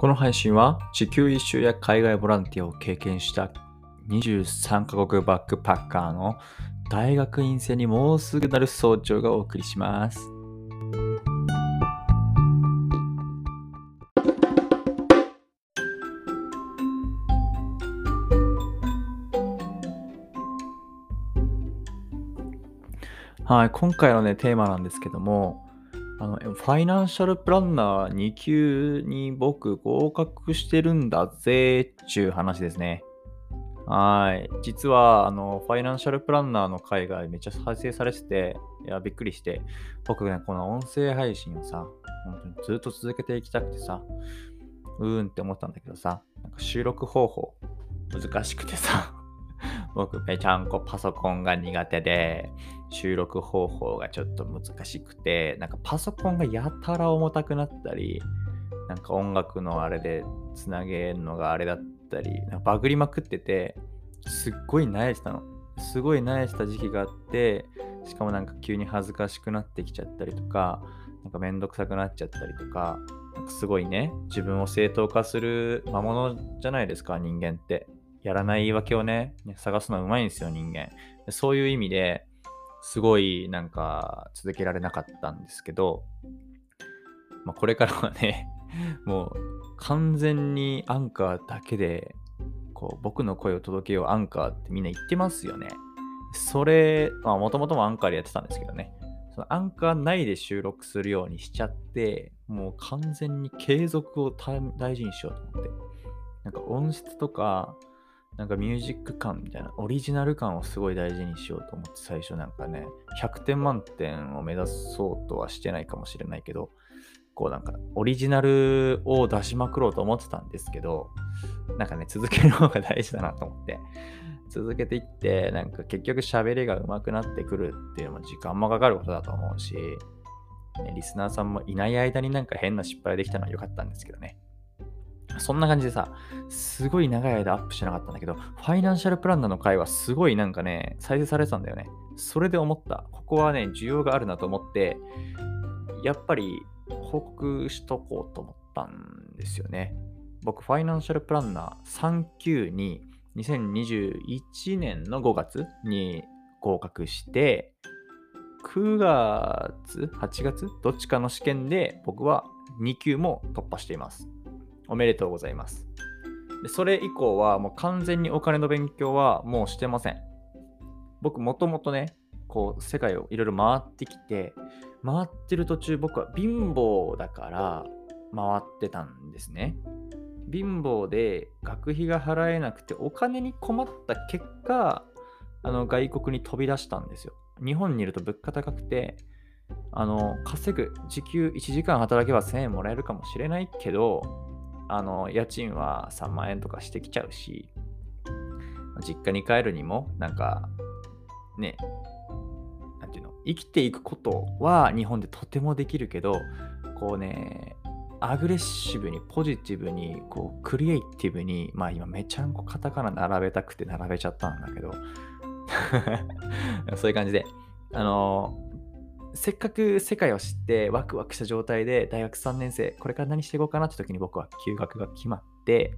この配信は地球一周や海外ボランティアを経験した23カ国バックパッカーの大学院生にもうすぐなる早朝がお送りします。はい、今回のね、テーマなんですけども、あの、ファイナンシャルプランナー2級に僕合格してるんだぜっちゅう話ですね。はい。実は、あの、ファイナンシャルプランナーの回がめっちゃ再生されてて、いや、びっくりして、僕ね、この音声配信をさ、本当にずっと続けていきたくてさ、うーんって思ったんだけどさ、なんか収録方法難しくてさ、僕ぺちゃんこパソコンが苦手で、収録方法がちょっと難しくて、なんかパソコンがやたら重たくなったり、なんか音楽のあれでつなげるのがあれだったり、なんかバグりまくってて、すっごい慣れてたの。すごい慣れてた時期があって、しかもなんか急に恥ずかしくなってきちゃったりとか、なんかめんどくさくなっちゃったりとか、なんかすごいね、自分を正当化する魔物じゃないですか、人間って。やらない言い訳をね、探すのはうまいんですよ、人間。そういう意味で、すごいなんか続けられなかったんですけど、まあ、これからはね、もう完全にアンカーだけで、こう僕の声を届けようアンカーってみんな言ってますよね。それ、まあもともともアンカーでやってたんですけどね。そのアンカー内で収録するようにしちゃって、もう完全に継続を大事にしようと思って。なんか音質とか、なんかミュージック感みたいな、オリジナル感をすごい大事にしようと思って最初なんかね、100点満点を目指そうとはしてないかもしれないけど、こうなんかオリジナルを出しまくろうと思ってたんですけど、なんかね、続ける方が大事だなと思って、続けていって、なんか結局喋りが上手くなってくるっていうのも時間もかかることだと思うし、ね、リスナーさんもいない間になんか変な失敗できたのは良かったんですけどね。そんな感じでさ、すごい長い間アップしなかったんだけど、ファイナンシャルプランナーの回はすごいなんかね、再生されてたんだよね。それで思った。ここはね、需要があるなと思って、やっぱり報告しとこうと思ったんですよね。僕、ファイナンシャルプランナー3級に2021年の5月に合格して、9月 ?8 月どっちかの試験で僕は2級も突破しています。おめでとうございます。でそれ以降はもう完全にお金の勉強はもうしてません。僕もともとね、こう世界をいろいろ回ってきて、回ってる途中僕は貧乏だから回ってたんですね。貧乏で学費が払えなくてお金に困った結果、あの外国に飛び出したんですよ。日本にいると物価高くて、あの稼ぐ時給1時間働けば1000円もらえるかもしれないけど、あの、家賃は3万円とかしてきちゃうし、実家に帰るにも、なんか、ね、なんていうの、生きていくことは日本でとてもできるけど、こうね、アグレッシブに、ポジティブに、こう、クリエイティブに、まあ今めちゃんこカタカナ並べたくて並べちゃったんだけど、そういう感じで、あのせっかく世界を知ってワクワクした状態で大学3年生、これから何していこうかなって時に僕は休学が決まって、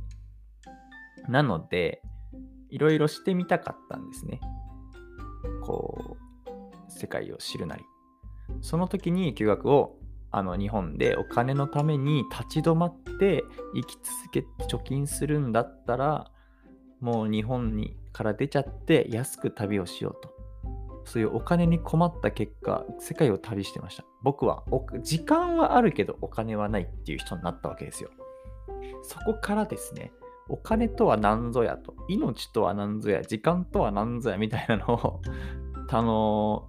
なので、いろいろしてみたかったんですね。こう、世界を知るなり。その時に休学をあの日本でお金のために立ち止まって生き続け貯金するんだったら、もう日本にから出ちゃって安く旅をしようと。そういうお金に困った結果、世界を旅してました。僕は時間はあるけどお金はないっていう人になったわけですよ。そこからですね、お金とは何ぞやと、命とは何ぞや、時間とは何ぞやみたいなのを、あの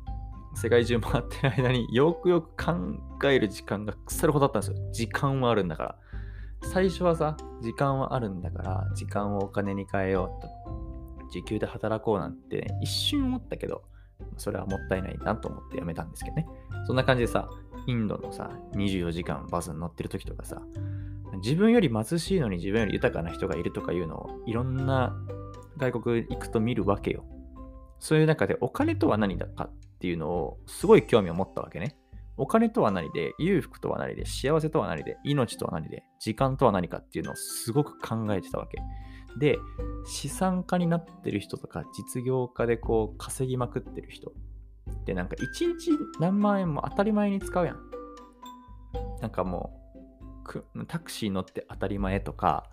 世界中回ってる間によくよく考える時間が腐るほどあったんですよ。時間はあるんだから。最初はさ、時間はあるんだから、時間をお金に変えようと。時給で働こうなんて、ね一瞬思ったけど、それはもったいないなと思ってやめたんですけどね。そんな感じでさ、インドのさ、24時間バスに乗ってる時とかさ、自分より貧しいのに自分より豊かな人がいるとかいうのをいろんな外国行くと見るわけよ。そういう中でお金とは何だかっていうのをすごい興味を持ったわけね。お金とは何で、裕福とは何で、幸せとは何で、命とは何で、時間とは何かっていうのをすごく考えてたわけ。で、資産家になってる人とか、実業家でこう稼ぎまくってる人ってなんか1日何万円も当たり前に使うやん。なんかもう、タクシー乗って当たり前とか、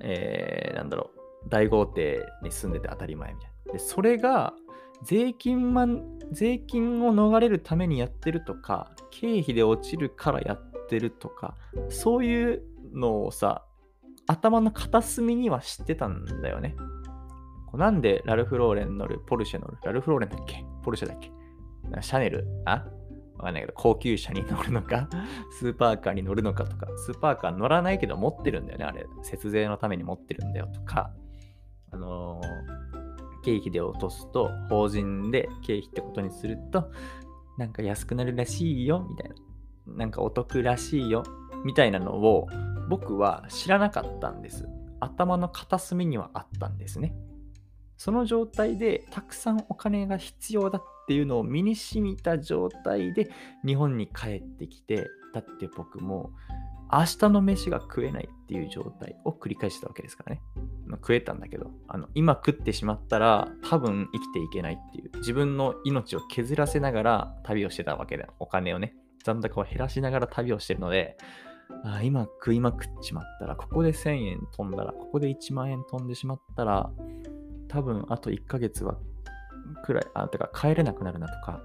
えー、なんだろう、大豪邸に住んでて当たり前みたいな。で、それが税金ま税金を逃れるためにやってるとか、経費で落ちるからやってるとか、そういうのをさ、頭の片隅には知ってたんだよね。なんでラルフ・ローレン乗る、ポルシェ乗る、ラルフ・ローレンだっけ？ポルシェだっけ？シャネル？あ？わかんないけど、高級車に乗るのか、スーパーカーに乗るのかとか、スーパーカー乗らないけど持ってるんだよね、あれ。節税のために持ってるんだよとか、あのー、経費で落とすと、法人で経費ってことにすると、なんか安くなるらしいよ、みたいな。なんかお得らしいよ、みたいなのを僕は知らなかったんです。頭の片隅にはあったんですね。その状態でたくさんお金が必要だっていうのを身に染みた状態で日本に帰ってきて、だって僕も明日の飯が食えないっていう状態を繰り返してたわけですからね。まあ、食えたんだけど、あの今食ってしまったら多分生きていけないっていう、自分の命を削らせながら旅をしてたわけだ。お金をね、残高を減らしながら旅をしてるので、あ今食いまくっちまったら、ここで1000円飛んだら、ここで1万円飛んでしまったら、多分あと1ヶ月はくらい、あ、てか帰れなくなるなとか、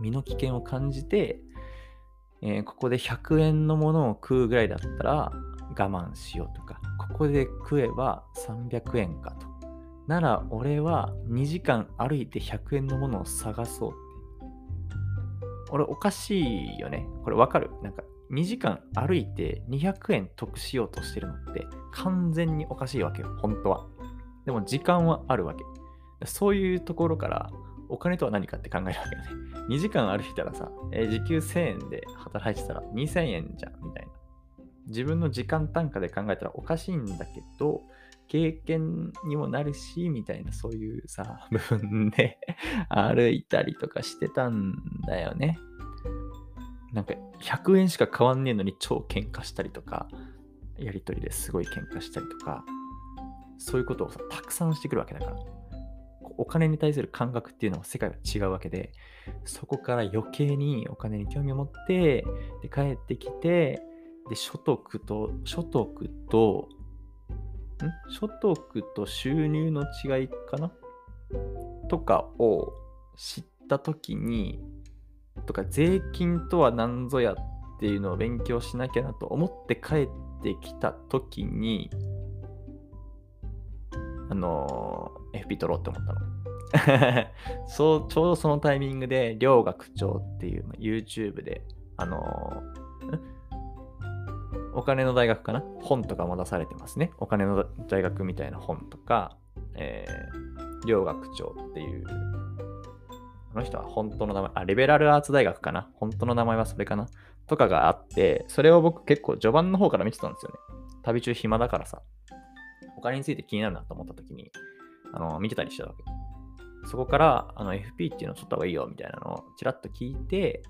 身の危険を感じて、えー、ここで100円のものを食うぐらいだったら我慢しようとか、ここで食えば300円かと。なら俺は2時間歩いて100円のものを探そうって。俺おかしいよね。これわかる？なんか2時間歩いて200円得しようとしてるのって完全におかしいわけよ、本当は。でも時間はあるわけ。そういうところからお金とは何かって考えるわけよね。2時間歩いたらさ、えー、時給1000円で働いてたら2000円じゃんみたいな。自分の時間単価で考えたらおかしいんだけど、経験にもなるし、みたいなそういうさ、部分で 歩いたりとかしてたんだよね。なんか100円しか変わんねえのに超喧嘩したりとか、やりとりですごい喧嘩したりとか、そういうことをさ、たくさんしてくるわけだから。お金に対する感覚っていうのは世界は違うわけで、そこから余計にお金に興味を持って、で帰ってきて、で所得と、所得と、ん？所得と収入の違いかな？とかを知ったときに、とか税金とは何ぞやっていうのを勉強しなきゃなと思って帰ってきた時にあの FP 取ろうって思ったの。そうちょうどそのタイミングで両学長っていう YouTube であのお金の大学かな？本とかも出されてますね。お金の大学みたいな本とか、えー、両学長っていうこの人は本当の名前、あ、リベラルアーツ大学かな？本当の名前はそれかな？とかがあって、それを僕結構序盤の方から見てたんですよね。旅中暇だからさ、お金について気になるなと思った時に、あの、見てたりしてたわけ。そこから、あの、FP っていうのを取った方がいいよみたいなのをちらっと聞いて、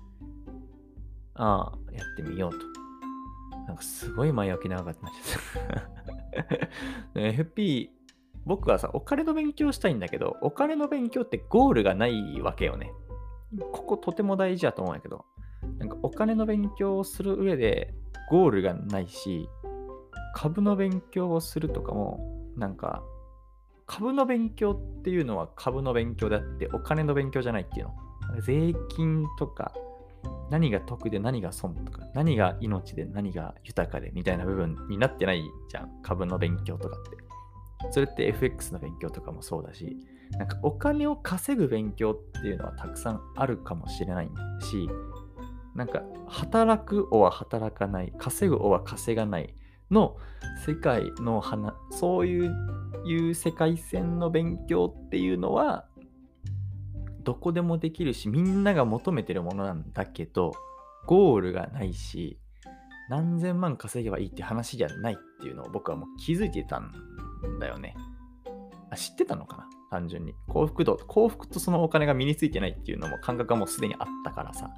ああ、やってみようと。なんかすごい前置き長かったなっちゃった。FP 僕はさ、お金の勉強したいんだけど、お金の勉強ってゴールがないわけよね。こことても大事だと思うんやけど、なんかお金の勉強をする上でゴールがないし、株の勉強をするとかも、なんか、株の勉強っていうのは株の勉強であって、お金の勉強じゃないっていうの。税金とか、何が得で何が損とか、何が命で何が豊かでみたいな部分になってないじゃん。株の勉強とかって。それって FX の勉強とかもそうだし、なんかお金を稼ぐ勉強っていうのはたくさんあるかもしれないし、なんか働くおは働かない、稼ぐおは稼がないの世界の話、そういういう世界線の勉強っていうのは、どこでもできるし、みんなが求めてるものなんだけど、ゴールがないし、何千万稼げばいいって話じゃないっていうのを僕はもう気づいてたんだよね。あ知ってたのかな？単純に。幸福度、幸福とそのお金が身についてないっていうのも感覚がもうすでにあったからさ。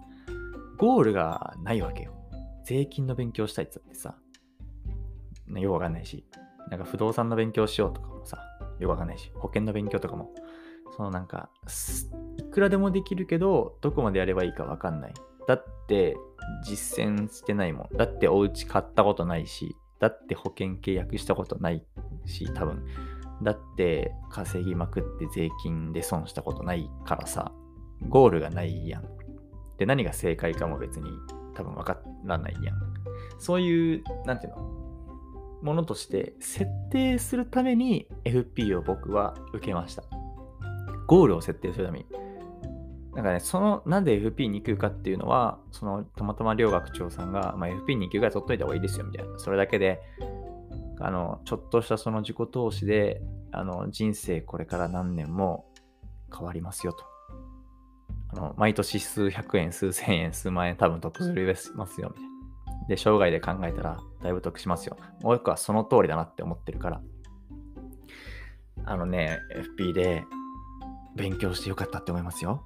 ゴールがないわけよ。税金の勉強したいって言ってさ、よくわかんないし、なんか不動産の勉強しようとかもさ、よくわかんないし、保険の勉強とかも、そのなんか、いくらでもできるけど、どこまでやればいいかわかんない。だって実践してないもん。だってお家買ったことないし、だって保険契約したことないし、多分。だって稼ぎまくって税金で損したことないからさ、ゴールがないやん。で、何が正解かも別に多分分からないやん。そういう、なんていうのものとして設定するために FP を僕は受けました。ゴールを設定するために。なんかね、その、なんで FP2 級かっていうのは、その、たまたま両学長さんが、まあ、FP2 級ぐらい取っといた方がいいですよ、みたいな。それだけで、あの、ちょっとしたその自己投資で、あの、人生これから何年も変わりますよと。あの、毎年数百円、数千円、数万円多分得するますよ、みたいな。で、生涯で考えたら、だいぶ得しますよ。もう一個はその通りだなって思ってるから。あのね、FP で勉強してよかったって思いますよ。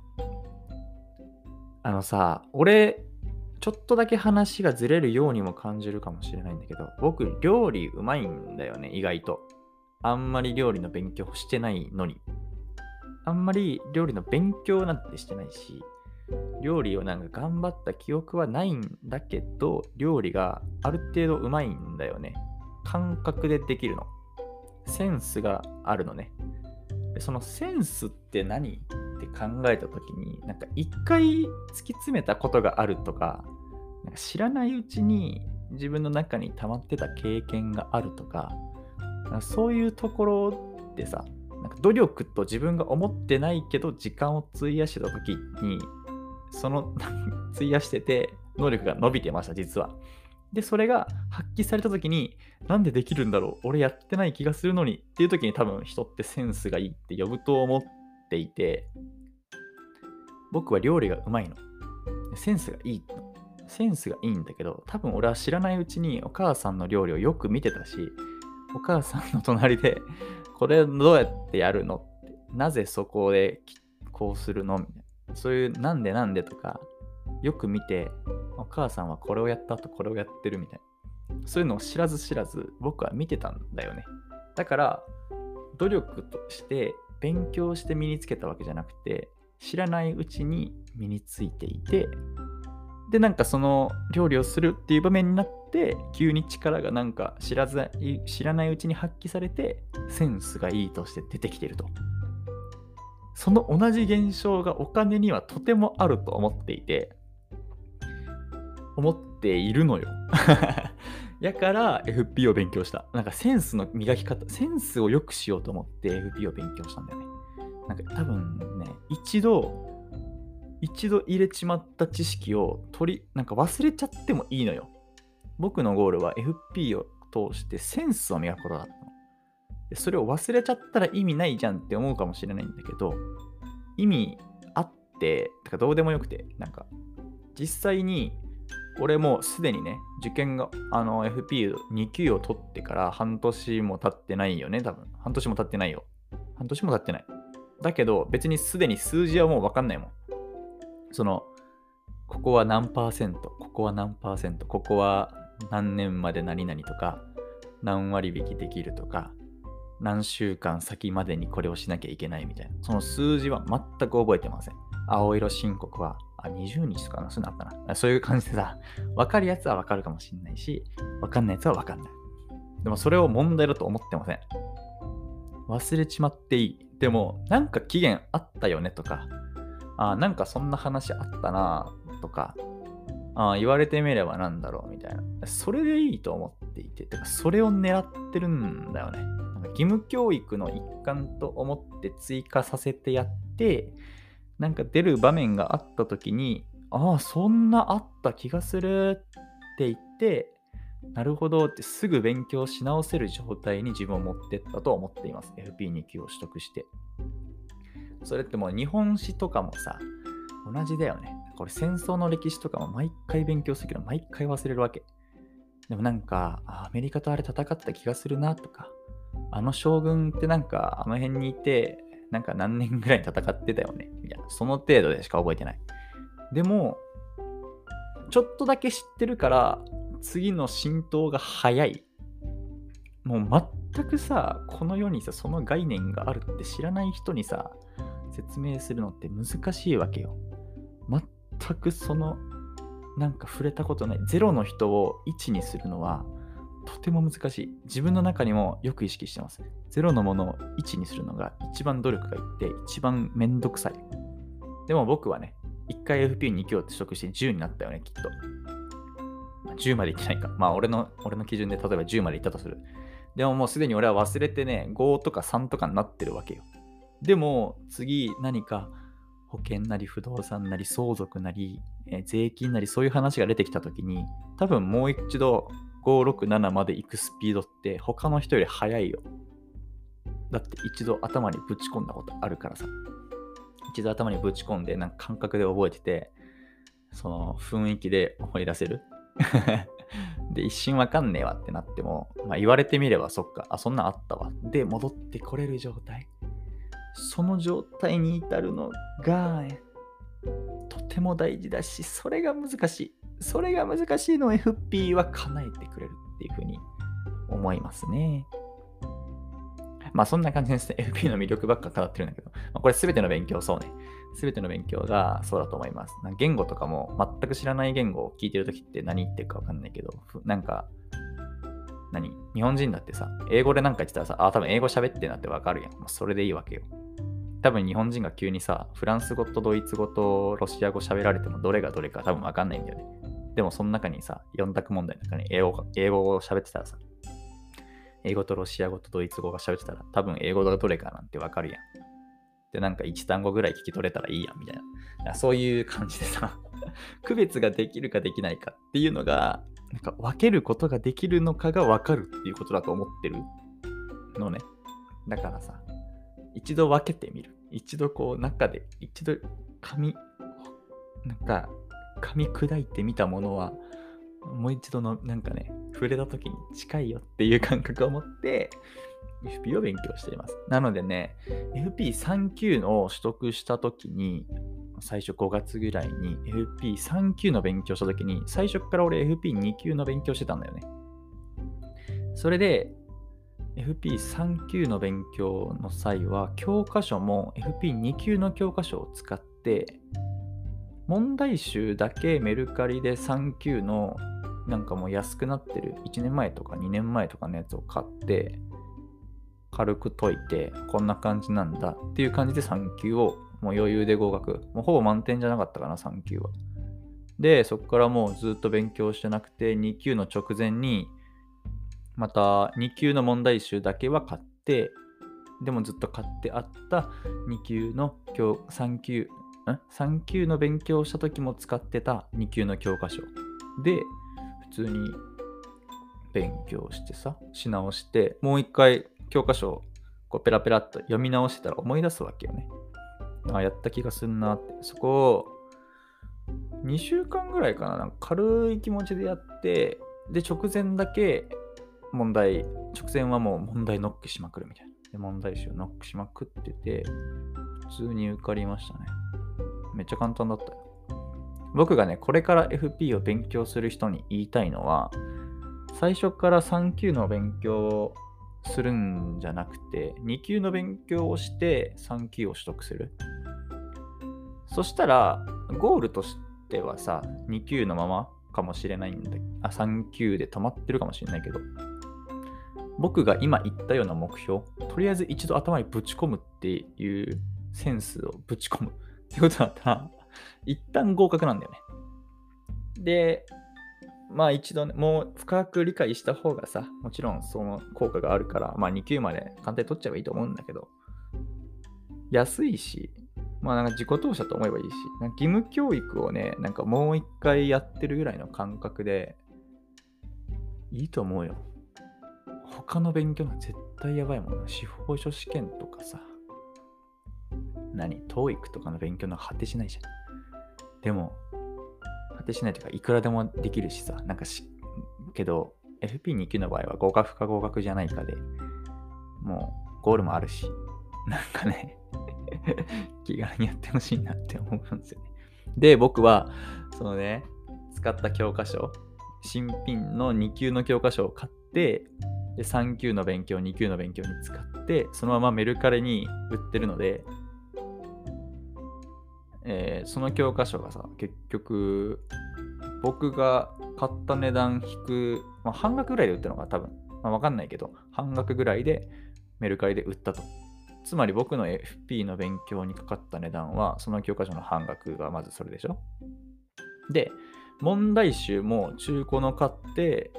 あのさ、俺、ちょっとだけ話がずれるようにも感じるかもしれないんだけど、僕、料理うまいんだよね、意外と。あんまり料理の勉強してないのに。あんまり料理の勉強なんてしてないし、料理をなんか頑張った記憶はないんだけど、料理がある程度うまいんだよね。感覚でできるの。センスがあるのね。そのセンスって何？って考えた時になんか一回突き詰めたことがあるとかなんか知らないうちに自分の中に溜まってた経験があるとかかそういうところってさなんか努力と自分が思ってないけど時間を費やしてた時にその 費やしてて能力が伸びてました実は。で、それが発揮された時に、なんでできるんだろう俺やってない気がするのにっていう時に多分人ってセンスがいいって呼ぶと思っていて、僕は料理がうまいの。センスがいいの。センスがいいんだけど、多分俺は知らないうちにお母さんの料理をよく見てたし、お母さんの隣で、これどうやってやるのって、なぜそこでこうするのみたいな。そういうなんでなんでとか、よく見て、お母さんはこれをやった後これをやってるみたいな。そういうのを知らず知らず僕は見てたんだよね。だから、努力として勉強して身につけたわけじゃなくて、知らないうちに身についていて、で、なんかその料理をするっていう場面になって、急に力がなんか知らず、知らないうちに発揮されて、センスがいいとして出てきてると。その同じ現象がお金にはとてもあると思っていて、思っているのよ。やから FP を勉強した。なんかセンスの磨き方、センスを良くしようと思って FP を勉強したんだよね。なんか多分ね、一度、一度入れちまった知識を取り、なんか忘れちゃってもいいのよ。僕のゴールは FP を通してセンスを磨くことだったの。それを忘れちゃったら意味ないじゃんって思うかもしれないんだけど、意味あって、かどうでもよくて、なんか実際に俺もすでにね、受験が、あの、FP2 級を取ってから半年も経ってないよね、多分。半年も経ってないよ。半年も経ってない。だけど、別にすでに数字はもう分かんないもん。その、ここは何パーセント、ここは何パーセント、ここは何年まで何々とか、何割引できるとか、何週間先までにこれをしなきゃいけないみたいな。その数字は全く覚えてません。青色申告はあ、20日とかなそういうのあったな。そういう感じでさ、分かるやつは分かるかもしんないし、分かんないやつは分かんない。でもそれを問題だと思ってません。忘れちまっていい。でも、なんか期限あったよねとか、あ、なんかそんな話あったなとか、あ言われてみればなんだろうみたいな。それでいいと思っていて、てかそれを狙ってるんだよね。義務教育の一環と思って追加させてやって、なんか出る場面があった時に、ああ、そんなあった気がするって言って、なるほどってすぐ勉強し直せる状態に自分を持ってったと思っています。FP2 級を取得して。それってもう日本史とかもさ、同じだよね。これ戦争の歴史とかも毎回勉強するけど、毎回忘れるわけ。でもなんか、アメリカとあれ戦った気がするなとか、あの将軍ってなんかあの辺にいて、なんか何年ぐらい戦ってたよね？みたいな。その程度でしか覚えてない。でも、ちょっとだけ知ってるから次の浸透が早いもう全くさこの世にさその概念があるって知らない人にさ説明するのって難しいわけよ全くそのなんか触れたことないゼロの人を1にするのはとても難しい。自分の中にもよく意識してます。ゼロのものを1にするのが一番努力がいって一番めんどくさい。でも僕はね1回 FP2 級を取得して10になったよねきっと。10までいってないか。まあ俺の俺の基準で例えば10までいったとする。でももうすでに俺は忘れてね5とか3とかになってるわけよ。でも次何か保険なり不動産なり相続なり、え、税金なりそういう話が出てきた時に多分もう一度567まで行くスピードって他の人より速いよ。だって一度頭にぶち込んだことあるからさ。一度頭にぶち込んでなんか感覚で覚えててその雰囲気で思い出せる。で一瞬わかんねえわってなっても、まあ、言われてみればそっかあそんなんあったわ。で戻ってこれる状態。その状態に至るのが、とても大事だし、それが難しい。それが難しいのを FP は叶えてくれるっていうふうに思いますね。まあそんな感じですね。FP の魅力ばっか語ってるんだけど、まあ、これ全ての勉強そうね。全ての勉強がそうだと思います。言語とかも全く知らない言語を聞いてるときって何言ってるかわかんないけど、なんか、何？日本人だってさ、英語で何か言ってたらさ、あ、多分英語喋ってなってわかるやん。まあ、それでいいわけよ。多分日本人が急にさ、フランス語とドイツ語とロシア語喋られてもどれがどれか多分わかんないんだよね。でもその中にさ、4択問題の中に英語英語を喋ってたらさ、英語とロシア語とドイツ語が喋ってたら多分英語がどれかなんてわかるやん。で、なんか1単語ぐらい聞き取れたらいいやんみたいな。そういう感じでさ、区別ができるかできないかっていうのが、なんか分けることができるのかが分かるっていうことだと思ってるのね。だからさ、一度分けてみる。一度こう中で、一度紙、なんか噛み砕いてみたものは、もう一度のなんかね、触れた時に近いよっていう感覚を持って、FP を勉強しています。なのでね、FP3 級の取得した時に、最初5月ぐらいに FP3 級の勉強した時に、最初から俺 FP2 級の勉強してたんだよね。それで、FP3 級の勉強の際は、教科書も FP2 級の教科書を使って、問題集だけメルカリで3級のなんかもう安くなってる1年前とか2年前とかのやつを買って軽く解いてこんな感じなんだっていう感じで3級をもう余裕で合格。もうほぼ満点じゃなかったかな3級は。でそこからもうずっと勉強してなくて2級の直前にまた2級の問題集だけは買って、でもずっと買ってあった2級の今日3級、ん ?3 級の勉強した時も使ってた2級の教科書で、普通に勉強してさ、し直して、もう一回教科書をこうペラペラっと読み直してたら思い出すわけよね。あ、やった気がすんなって。そこを2週間ぐらいかな、なんか軽い気持ちでやって、で、直前だけ問題、直前はもう問題ノックしまくるみたいな。で問題集ノックしまくってて、普通に受かりましたね。めっちゃ簡単だったよ。僕がね、これから FP を勉強する人に言いたいのは、最初から3級の勉強をするんじゃなくて、2級の勉強をして3級を取得する。そしたら、ゴールとしてはさ、2級のままかもしれないんだあ、3級で止まってるかもしれないけど、僕が今言ったような目標、とりあえず一度頭にぶち込むっていうセンスをぶち込むってことだったら、一旦合格なんだよね。で、まあ一度ね、もう深く理解した方がさ、もちろんその効果があるから、まあ2級まで簡単に取っちゃえばいいと思うんだけど、安いし、まあなんか自己投資だと思えばいいし、なんか義務教育をね、なんかもう一回やってるぐらいの感覚で、いいと思うよ。他の勉強は絶対やばいもんな。司法書試験とかさ。何 ?TOEIC とかの勉強の果てしないじゃん。でも、果てしないというか、いくらでもできるしさ。なんかし、けど、FP2 級の場合は合格か合格じゃないかで、もうゴールもあるし、なんかね 気軽にやってほしいなって思うんですよね。で、僕は、そのね、使った教科書、新品の2級の教科書を買って、で3級の勉強、2級の勉強に使って、そのままメルカリに売ってるので、えー、その教科書がさ、結局、僕が買った値段引く、まあ、半額ぐらいで売ったのか多分、まあ、わかんないけど、半額ぐらいでメルカリで売ったと。つまり僕の FP の勉強にかかった値段は、その教科書の半額がまずそれでしょで、問題集も中古の買って、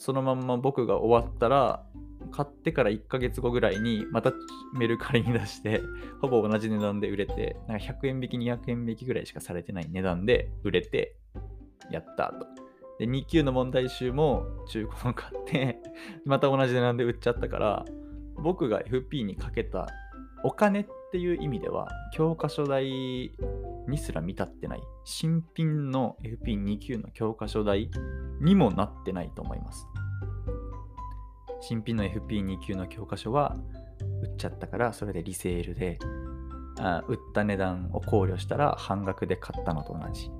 そのまんま僕が終わったら、買ってから1ヶ月後ぐらいにまたメルカリに出して、ほぼ同じ値段で売れて、なんか100円引き、200円引きぐらいしかされてない値段で売れて、やったと。で、2級の問題集も中古の買って また同じ値段で売っちゃったから、僕が FP にかけたお金っていう意味では、教科書代にすら見立ってない、新品の FP2 級の教科書代にもなってないと思います。新品の FP2 級の教科書は売っちゃったから、それでリセールで、あ売った値段を考慮したら半額で買ったのと同じ。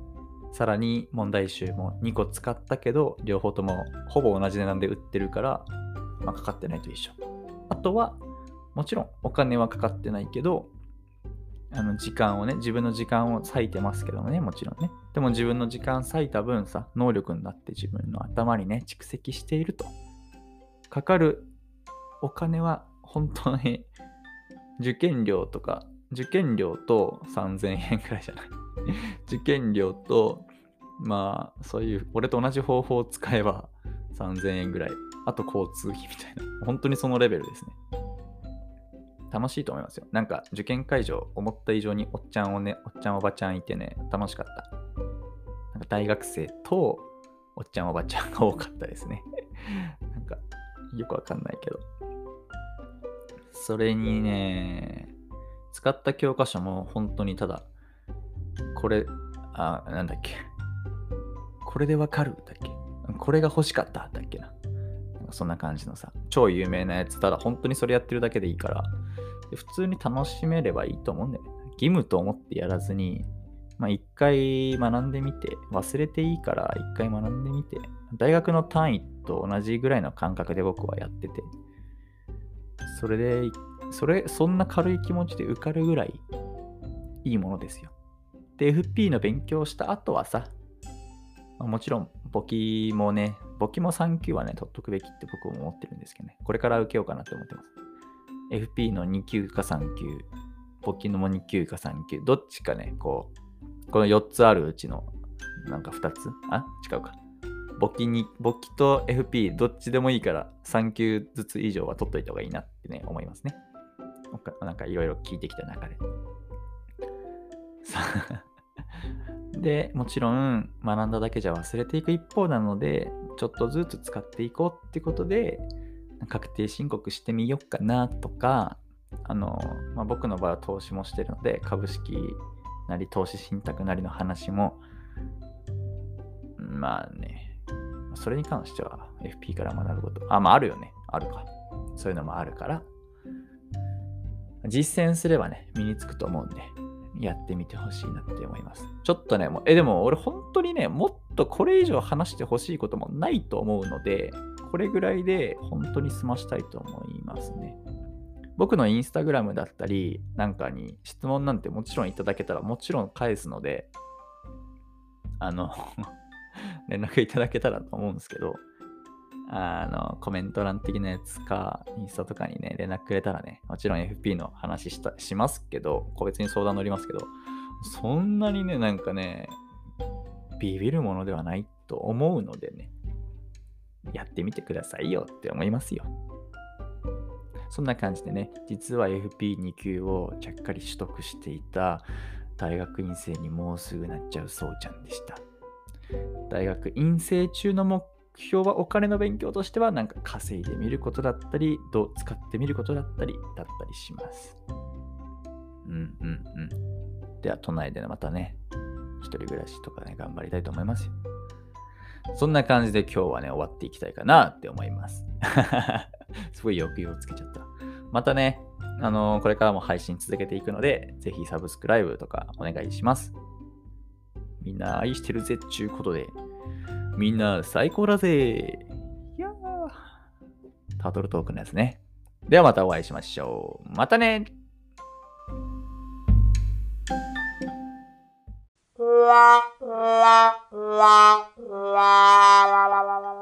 さらに問題集も2個使ったけど、両方ともほぼ同じ値段で売ってるから、まあ、かかってないと一緒。あとは、もちろんお金はかかってないけど、あの時間をね、自分の時間を割いてますけどもね、もちろんね。でも自分の時間割いた分さ、能力になって自分の頭にね、蓄積していると。かかるお金は本当に 受験料とか、受験料と3000円くらいじゃない 受験料と、まあ、そういう、俺と同じ方法を使えば3000円ぐらい。あと交通費みたいな。本当にそのレベルですね。楽しいと思いますよ。なんか受験会場、思った以上におっちゃんをね、おっちゃんおばちゃんいてね、楽しかった。なんか大学生とおっちゃんおばちゃんが多かったですね。なんかよくわかんないけど。それにね、使った教科書も本当にただこれ、あ、なんだっけ。これでわかるだっけこれが欲しかっただっけな。そんな感じのさ、超有名なやつ、ただ本当にそれやってるだけでいいから、普通に楽しめればいいと思うんだよね。義務と思ってやらずに、まあ一回学んでみて、忘れていいから一回学んでみて、大学の単位と同じぐらいの感覚で僕はやってて、それで、それ、そんな軽い気持ちで受かるぐらいいいものですよ。で、FP の勉強した後はさ、もちろん簿記もね、簿記も3級はね、取っとくべきって僕も思ってるんですけどね、これから受けようかなって思ってます。FP の2級か3級、簿記のも2級か3級、どっちかね、こう、この4つあるうちの、なんか2つ？あ？違うか。簿記に、簿記と FP どっちでもいいから3級ずつ以上は取っといた方がいいなってね、思いますね。なんかいろいろ聞いてきた中で。さあ で、もちろん学んだだけじゃ忘れていく一方なので、ちょっとずつ使っていこうってことで、確定申告してみようかなとか、あの、まあ、僕の場合は投資もしてるので、株式なり投資信託なりの話も、まあね、それに関しては FP から学ぶこと、あ、まああるよね。あるか。そういうのもあるから、実践すればね、身につくと思うんで、やってみてほしいなって思います。ちょっとね、もうえ、でも俺本当にね、もっとこれ以上話してほしいこともないと思うので、これぐらいで本当に済ましたいと思いますね。僕のインスタグラムだったりなんかに質問なんてもちろんいただけたらもちろん返すので、あの 連絡いただけたらと思うんですけど、あの、コメント欄的なやつか、インスタとかにね、連絡くれたらね、もちろん FP の話したしますけど、個別に相談乗りますけど、そんなにね、なんかね、ビビるものではないと思うのでね、やってみてくださいよって思いますよ。そんな感じでね、実は FP2 級をちゃっかり取得していた大学院生にもうすぐなっちゃうそうちゃんでした。大学院生中の目標はお金の勉強としてはなんか稼いでみることだったり、どう使ってみることだったり、だったりします。うんうんうん。では、都内でまたね、一人暮らしとかね、頑張りたいと思いますよ。そんな感じで今日はね、終わっていきたいかなって思います。すごい抑揚をつけちゃった。またね、あのー、これからも配信続けていくので、ぜひサブスクライブとかお願いします。みんな愛してるぜっちゅうことで、みんな最高だぜいや、タートルトークのやつね。ではまたお会いしましょう。またね la la la la